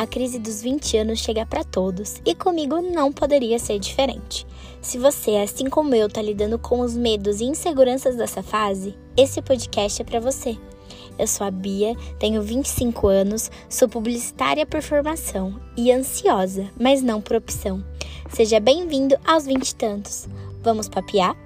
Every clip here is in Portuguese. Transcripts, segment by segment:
A crise dos 20 anos chega para todos e comigo não poderia ser diferente. Se você, assim como eu, tá lidando com os medos e inseguranças dessa fase, esse podcast é para você. Eu sou a Bia, tenho 25 anos, sou publicitária por formação e ansiosa, mas não por opção. Seja bem-vindo aos 20 e tantos. Vamos papiar?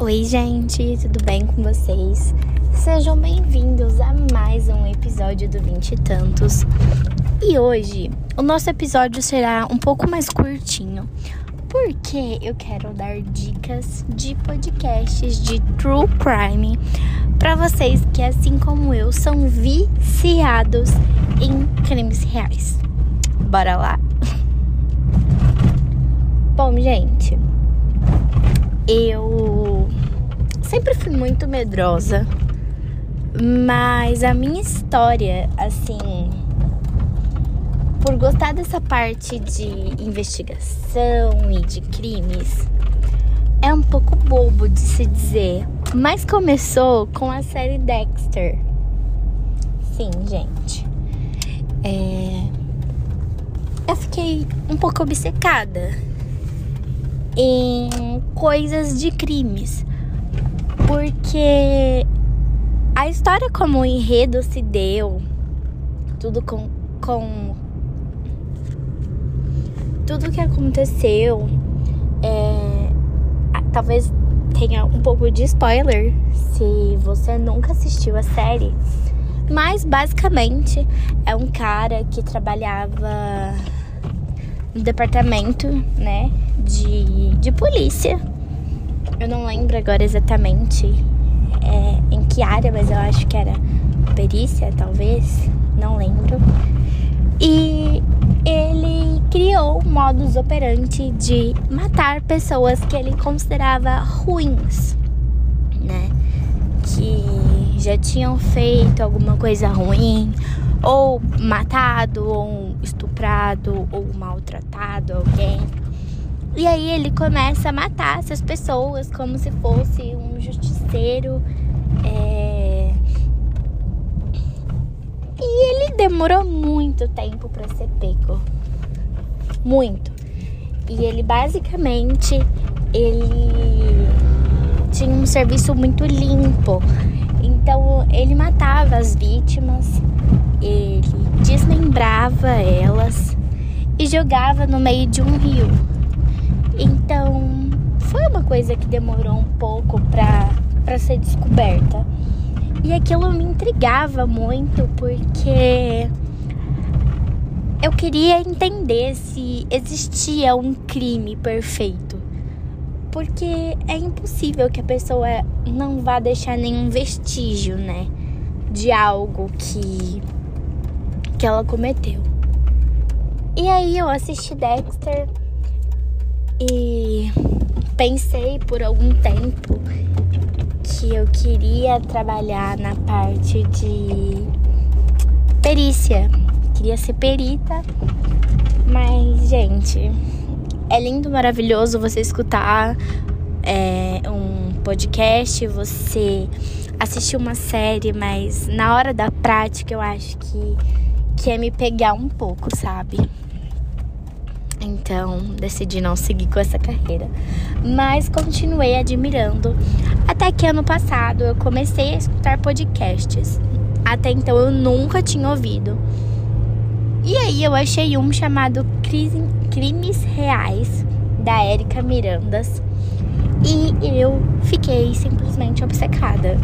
Oi, gente, tudo bem com vocês? Sejam bem-vindos a mais um episódio do Vinte e Tantos. E hoje o nosso episódio será um pouco mais curtinho, porque eu quero dar dicas de podcasts de true crime para vocês que, assim como eu, são viciados em crimes reais. Bora lá? Bom, gente, eu sempre fui muito medrosa mas a minha história, assim, por gostar dessa parte de investigação e de crimes, é um pouco bobo de se dizer, mas começou com a série Dexter. Sim, gente. É... Eu fiquei um pouco obcecada em coisas de crimes. Porque a história como o enredo se deu, tudo com, com tudo que aconteceu, é, talvez tenha um pouco de spoiler se você nunca assistiu a série. Mas basicamente é um cara que trabalhava no departamento, né, de, de polícia. Eu não lembro agora exatamente é, que área, mas eu acho que era perícia, talvez, não lembro. E ele criou modus operandi de matar pessoas que ele considerava ruins, né? Que já tinham feito alguma coisa ruim, ou matado, ou estuprado, ou maltratado alguém. E aí ele começa a matar essas pessoas como se fosse um justiceiro. É... E ele demorou muito tempo para ser pego. Muito. E ele basicamente ele tinha um serviço muito limpo. Então ele matava as vítimas, ele desmembrava elas e jogava no meio de um rio. Então, foi uma coisa que demorou um pouco para ser descoberta. E aquilo me intrigava muito porque eu queria entender se existia um crime perfeito. Porque é impossível que a pessoa não vá deixar nenhum vestígio, né, de algo que que ela cometeu. E aí eu assisti Dexter e pensei por algum tempo que eu queria trabalhar na parte de perícia. Queria ser perita, mas, gente, é lindo, maravilhoso você escutar é, um podcast, você assistir uma série, mas na hora da prática eu acho que, que é me pegar um pouco, sabe? Então decidi não seguir com essa carreira. Mas continuei admirando. Até que ano passado eu comecei a escutar podcasts. Até então eu nunca tinha ouvido. E aí eu achei um chamado Crimes Reais, da Érica Mirandas. E eu fiquei simplesmente obcecada.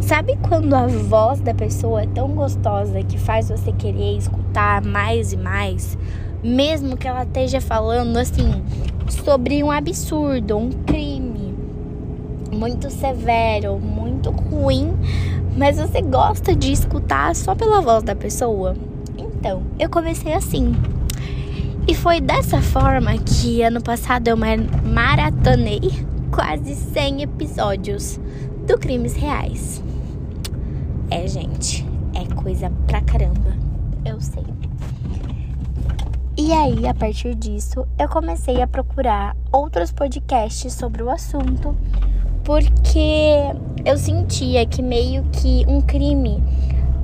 Sabe quando a voz da pessoa é tão gostosa que faz você querer escutar mais e mais? Mesmo que ela esteja falando assim sobre um absurdo, um crime muito severo, muito ruim, mas você gosta de escutar só pela voz da pessoa. Então, eu comecei assim. E foi dessa forma que ano passado eu maratonei quase 100 episódios do Crimes Reais. É, gente, é coisa pra caramba. Eu sei. E aí, a partir disso, eu comecei a procurar outros podcasts sobre o assunto, porque eu sentia que meio que um crime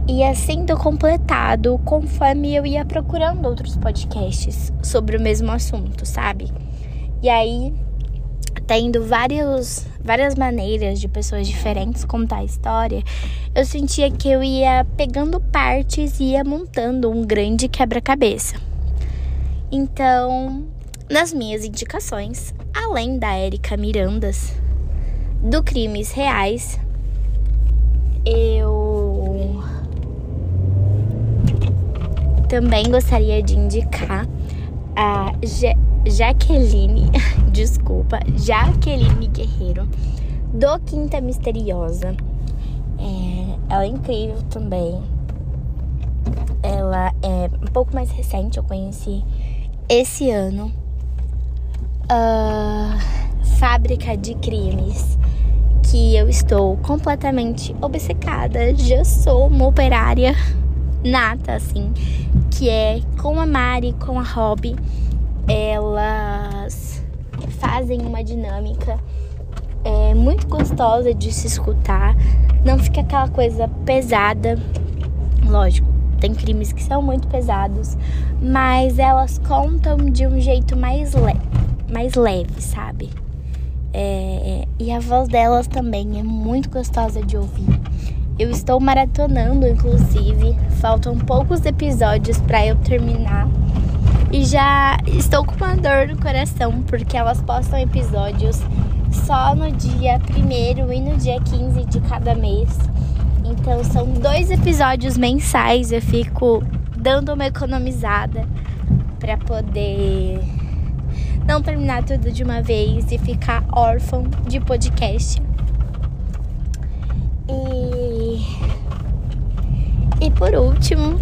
ia sendo completado conforme eu ia procurando outros podcasts sobre o mesmo assunto, sabe? E aí, tendo vários, várias maneiras de pessoas diferentes contar a história, eu sentia que eu ia pegando partes e ia montando um grande quebra-cabeça. Então, nas minhas indicações, além da Érica Mirandas, do Crimes Reais, eu também gostaria de indicar a ja Jaqueline, desculpa, Jaqueline Guerreiro, do Quinta Misteriosa. É, ela é incrível também. Ela é um pouco mais recente, eu conheci esse ano. Uh, Fábrica de Crimes, que eu estou completamente obcecada. Já sou uma operária nata, assim, que é com a Mari, com a Rob, elas fazem uma dinâmica é, muito gostosa de se escutar, não fica aquela coisa pesada, lógico. Tem crimes que são muito pesados, mas elas contam de um jeito mais, le mais leve, sabe? É, e a voz delas também é muito gostosa de ouvir. Eu estou maratonando, inclusive. Faltam poucos episódios para eu terminar. E já estou com uma dor no coração porque elas postam episódios só no dia 1 e no dia 15 de cada mês. Então são dois episódios mensais. Eu fico dando uma economizada para poder não terminar tudo de uma vez e ficar órfão de podcast. E, e por último,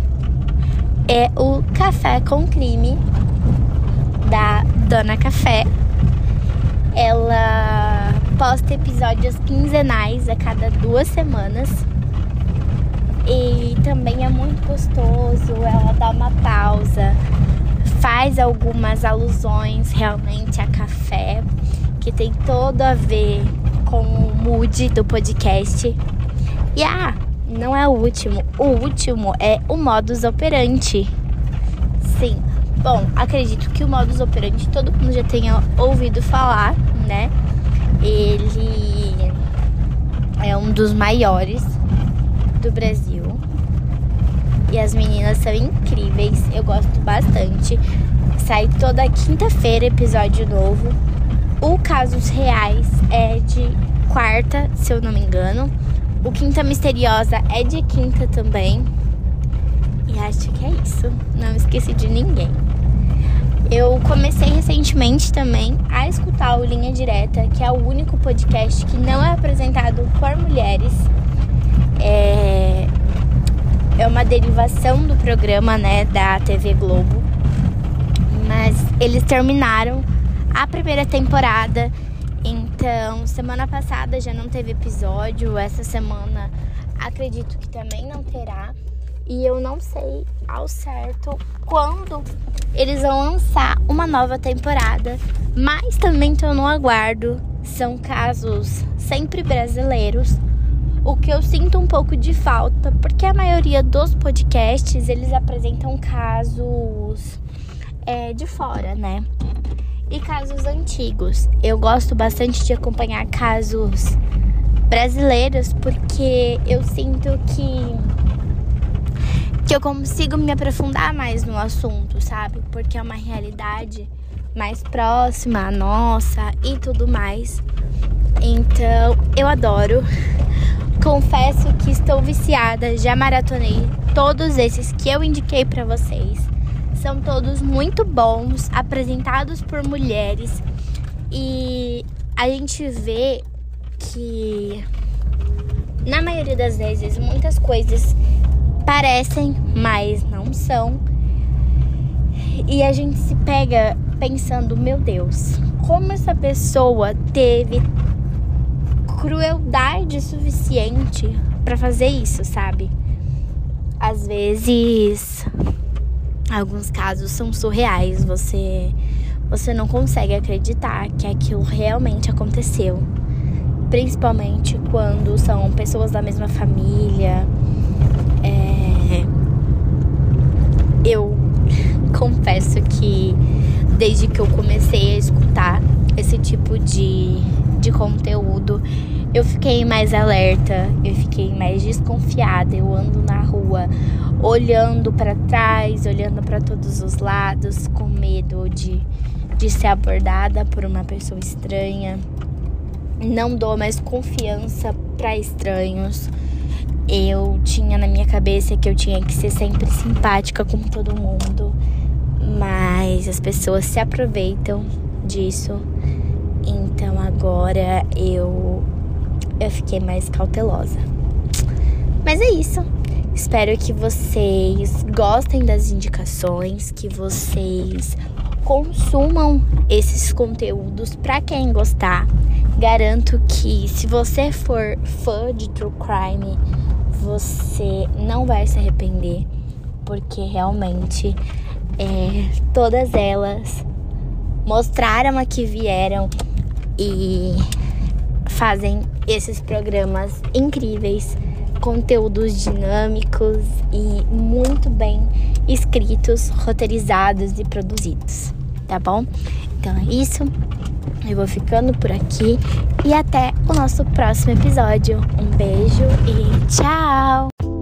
é o Café com Crime da Dona Café. Ela posta episódios quinzenais a cada duas semanas. E também é muito gostoso, ela dá uma pausa, faz algumas alusões realmente a café, que tem todo a ver com o mood do podcast. E ah, não é o último. O último é o modus operandi. Sim. Bom, acredito que o modus operandi todo mundo já tenha ouvido falar, né? Ele é um dos maiores do Brasil. E as meninas são incríveis. Eu gosto bastante. Sai toda quinta-feira episódio novo. O Casos Reais é de quarta, se eu não me engano. O Quinta Misteriosa é de quinta também. E acho que é isso. Não esqueci de ninguém. Eu comecei recentemente também a escutar o Linha Direta, que é o único podcast que não é apresentado por mulheres. É, é uma derivação do programa, né, da TV Globo. Mas eles terminaram a primeira temporada então, semana passada já não teve episódio, essa semana acredito que também não terá. E eu não sei ao certo quando eles vão lançar uma nova temporada, mas também estou no aguardo. São casos sempre brasileiros, o que eu sinto um pouco de falta, porque a maioria dos podcasts eles apresentam casos é, de fora, né? e casos antigos. Eu gosto bastante de acompanhar casos brasileiros porque eu sinto que que eu consigo me aprofundar mais no assunto, sabe? Porque é uma realidade mais próxima à nossa e tudo mais. Então, eu adoro. Confesso que estou viciada, já maratonei todos esses que eu indiquei para vocês são todos muito bons, apresentados por mulheres e a gente vê que na maioria das vezes muitas coisas parecem, mas não são. E a gente se pega pensando, meu Deus, como essa pessoa teve crueldade suficiente para fazer isso, sabe? Às vezes alguns casos são surreais, você você não consegue acreditar que aquilo realmente aconteceu. Principalmente quando são pessoas da mesma família. É, eu confesso que desde que eu comecei a escutar esse tipo de, de conteúdo, eu fiquei mais alerta, eu fiquei mais desconfiada. Eu ando na rua olhando para trás, olhando para todos os lados, com medo de, de ser abordada por uma pessoa estranha. Não dou mais confiança para estranhos. Eu tinha na minha cabeça que eu tinha que ser sempre simpática com todo mundo, mas as pessoas se aproveitam disso. Então agora eu eu fiquei mais cautelosa. Mas é isso. Espero que vocês gostem das indicações, que vocês consumam esses conteúdos para quem gostar. Garanto que se você for fã de true crime, você não vai se arrepender, porque realmente é, todas elas mostraram a que vieram e fazem esses programas incríveis conteúdos dinâmicos e muito bem escritos, roteirizados e produzidos, tá bom? Então é isso. Eu vou ficando por aqui e até o nosso próximo episódio. Um beijo e tchau!